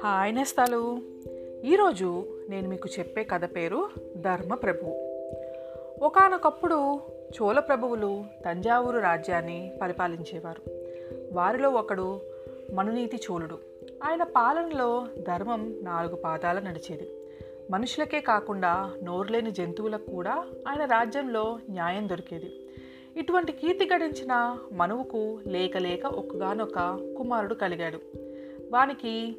Hi నేస్తాలు. ఈరోజు నేను మీకు చెప్పే కథ పేరు ధర్మప్రభు. ఒకానొకప్పుడు చోళ ప్రభువులు తంజావూరు రాజ్యాన్ని పరిపాలించేవారు. వారిలో ఒకడు మనునీతి చోళుడు. ఆయన పాలనలో ధర్మం నాలుగు పాదాల నడిచేది. మనుషులకే కాకుండా నోరులేని జంతువులకు కూడా ఆయన రాజ్యంలో న్యాయం దొరికేది. ఇటువంటి కీర్తి గడించిన మనువుకు లేకలేక ఒక్కగానొక కుమారుడు కలిగాడు. వానికి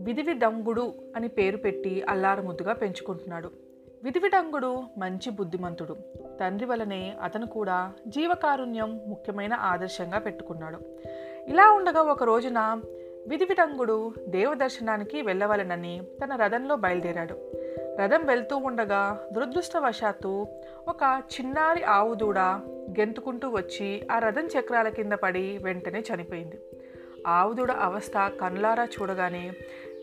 విధివిడంగుడు అని పేరు పెట్టి అల్లారముద్దుగా పెంచుకుంటున్నాడు. విధివిడంగుడు మంచి బుద్ధిమంతుడు. తండ్రి వలనే అతను కూడా జీవకారుణ్యం ముఖ్యమైన ఆదర్శంగా పెట్టుకున్నాడు. ఇలా ఉండగా ఒక రోజున విధివిడంగుడు దేవదర్శనానికి వెళ్ళవలనని తన రథంలో బయలుదేరాడు. రథం వెళ్తూ ఉండగా దురదృష్టవశాత్తు ఒక చిన్నారి ఆవు దూడ గెంతుకుంటూ వచ్చి ఆ రథం చక్రాల కింద పడి వెంటనే చనిపోయింది. ఆవుదూడ అవస్థ కన్లారా చూడగానే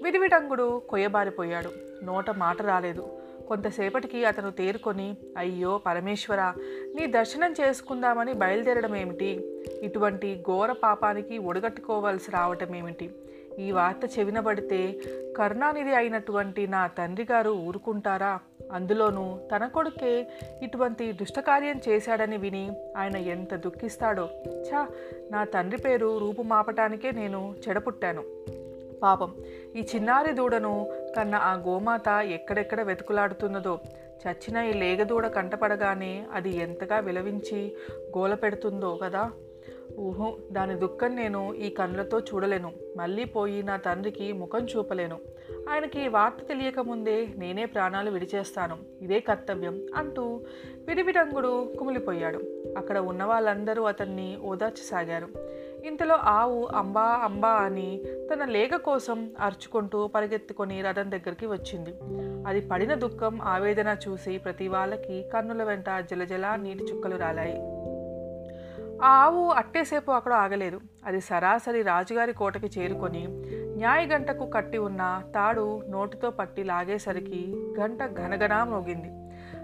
విడివిడంగుడు కొయ్యబారిపోయాడు. నోట మాట రాలేదు. కొంతసేపటికి అతను తేరుకొని అయ్యో పరమేశ్వర నీ దర్శనం చేసుకుందామని బయలుదేరడం ఏమిటి ఇటువంటి ఘోర పాపానికి ఒడగట్టుకోవాల్సి రావటం ఏమిటి ఈ వార్త చెవినబడితే కరుణానిధి అయినటువంటి నా తండ్రి గారు ఊరుకుంటారా? అందులోనూ తన కొడుకే ఇటువంటి దుష్టకార్యం చేశాడని విని ఆయన ఎంత దుఃఖిస్తాడో. ఛా నా తండ్రి పేరు రూపుమాపటానికే నేను చెడపుట్టాను. పాపం ఈ చిన్నారి దూడను కన్న ఆ గోమాత ఎక్కడెక్కడ వెతుకులాడుతున్నదో. చచ్చిన ఈ లేగదూడ కంటపడగానే అది ఎంతగా విలవించి గోల పెడుతుందో కదా. ఊహో దాని దుఃఖం నేను ఈ కళ్ళతో చూడలేను. మళ్ళీ పోయి నా తండ్రికి ముఖం చూపలేను. ఆయనకి ఈ వార్త తెలియకముందే నేనే ప్రాణాలు విడిచేస్తాను. ఇదే కర్తవ్యం అంటూ విడివిడంగుడు కుమిలిపోయాడు. అక్కడ ఉన్న వాళ్ళందరూ అతన్ని ఓదార్చసాగారు. ఇంతలో ఆవు అంబా అంబా అని తన లేగ కోసం అరుచుకుంటూ పరిగెత్తుకొని రథం దగ్గరికి వచ్చింది. అది పడిన దుఃఖం ఆవేదన చూసి ప్రతి వాళ్ళకి కన్నుల వెంట జలజల నీటి చుక్కలు రాలాయి. ఆ ఆవు అట్టేసేపు అక్కడ ఆగలేదు. అది సరాసరి రాజుగారి కోటకి చేరుకొని న్యాయ గంటకు కట్టి ఉన్న తాడు నోటితో పట్టి లాగేసరికి గంట ఘనఘనా మోగింది.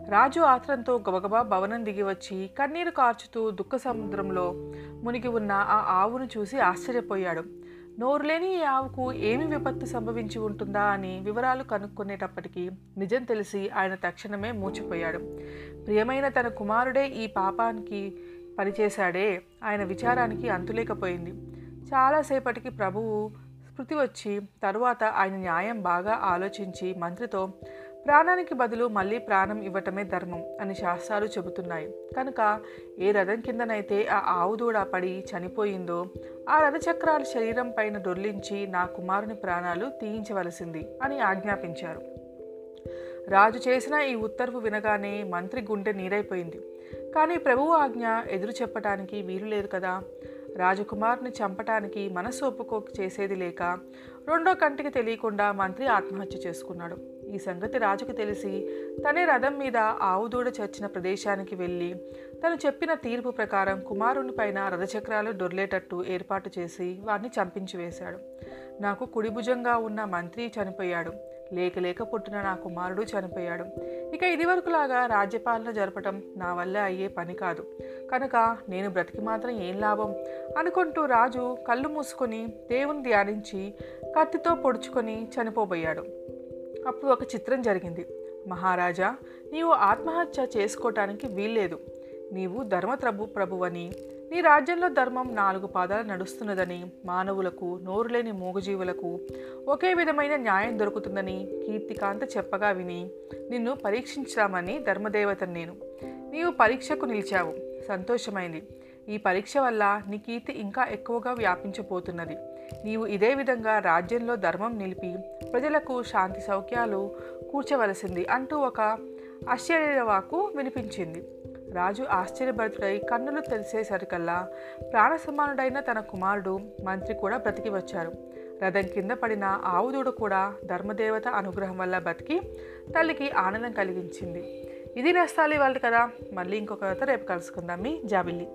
రాజు ఆత్రంతో గబగబా భవనం దిగి వచ్చి కన్నీరు కార్చుతూ దుఃఖ సముద్రంలో మునిగి ఉన్న ఆ ఆవును చూసి ఆశ్చర్యపోయాడు. నోరులేని ఈ ఆవుకు ఏమి విపత్తు సంభవించి ఉంటుందా అని వివరాలు కనుక్కునేటప్పటికీ నిజం తెలిసి ఆయన తక్షణమే మూచిపోయాడు. ప్రియమైన తన కుమారుడే ఈ పాపానికి పనిచేశాడే. ఆయన విచారానికి అంతులేకపోయింది. చాలాసేపటికి ప్రభువు స్మృతి వచ్చి తరువాత ఆయన న్యాయం బాగా ఆలోచించి మంత్రితో ప్రాణానికి బదులు మళ్ళీ ప్రాణం ఇవ్వటమే ధర్మం అని శాస్త్రాలు చెబుతున్నాయి. కనుక ఏ రథం కిందనైతే ఆ ఆవు దూడ పడి చనిపోయిందో ఆ రథచక్రాల శరీరం పైన దొర్లించి నా కుమారుని ప్రాణాలు తీయించవలసింది అని ఆజ్ఞాపించారు. రాజు చేసిన ఈ ఉత్తర్వు వినగానే మంత్రి గుండె నీరైపోయింది. కానీ ప్రభువు ఆజ్ఞ ఎదురు చెప్పటానికి వీలు లేదు కదా. రాజకుమార్ని చంపటానికి మనసు ఒప్పుకో చేసేది లేక రెండో కంటికి తెలియకుండా మంత్రి ఆత్మహత్య చేసుకున్నాడు. ఈ సంగతి రాజుకు తెలిసి తనే రథం మీద ఆవుదూడ చచ్చిన ప్రదేశానికి వెళ్ళి తను చెప్పిన తీర్పు ప్రకారం కుమారుని పైన రథచక్రాలు దొర్లేటట్టు ఏర్పాటు చేసి వారిని చంపించి వేశాడు. నాకు కుడిభుజంగా ఉన్న మంత్రి చనిపోయాడు. లేక లేక పుట్టిన నా కుమారుడు చనిపోయాడు. ఇక ఇదివరకులాగా రాజ్యపాలన జరపటం నా వల్ల అయ్యే పని కాదు. కనుక నేను బ్రతికి మాత్రం ఏం లాభం? అనుకుంటూ రాజు కళ్ళు మూసుకొని దేవుని ధ్యానించి కత్తితో పొడుచుకొని చనిపోబోయాడు. అప్పుడు ఒక చిత్రం జరిగింది. మహారాజా నీవు ఆత్మహత్య చేసుకోవటానికి వీల్లేదు. నీవు ధర్మప్రభు ప్రభువని నీ రాజ్యంలో ధర్మం నాలుగు పాదాలు నడుస్తున్నదని మానవులకు నోరులేని మూగజీవులకు ఒకే విధమైన న్యాయం దొరుకుతుందని కీర్తికాంత చెప్పగా విని నిన్ను పరీక్షించామని ధర్మదేవత నేను నీవు పరీక్షకు నిలిచావు. సంతోషమైంది. ఈ పరీక్ష వల్ల నీ కీర్తి ఇంకా ఎక్కువగా వ్యాపించబోతున్నది. నీవు ఇదే విధంగా రాజ్యంలో ధర్మం నిలిపి ప్రజలకు శాంతి సౌఖ్యాలు కూర్చవలసింది అంటూ ఒక ఆశ్చర్యవాకు వినిపించింది. రాజు ఆశ్చర్యభరితుడై కన్నులు తెలిసేసరికల్లా ప్రాణసమానుడైన తన కుమారుడు మంత్రి కూడా బ్రతికి వచ్చారు. రథం కింద పడిన ఆవుదూడ కూడా ధర్మదేవత అనుగ్రహం వల్ల బతికి తల్లికి ఆనందం కలిగించింది. ఇది నేస్తాలి వాళ్ళు కదా. మళ్ళీ ఇంకొక రేపు కలుసుకుందాం. మీ జాబిల్లి.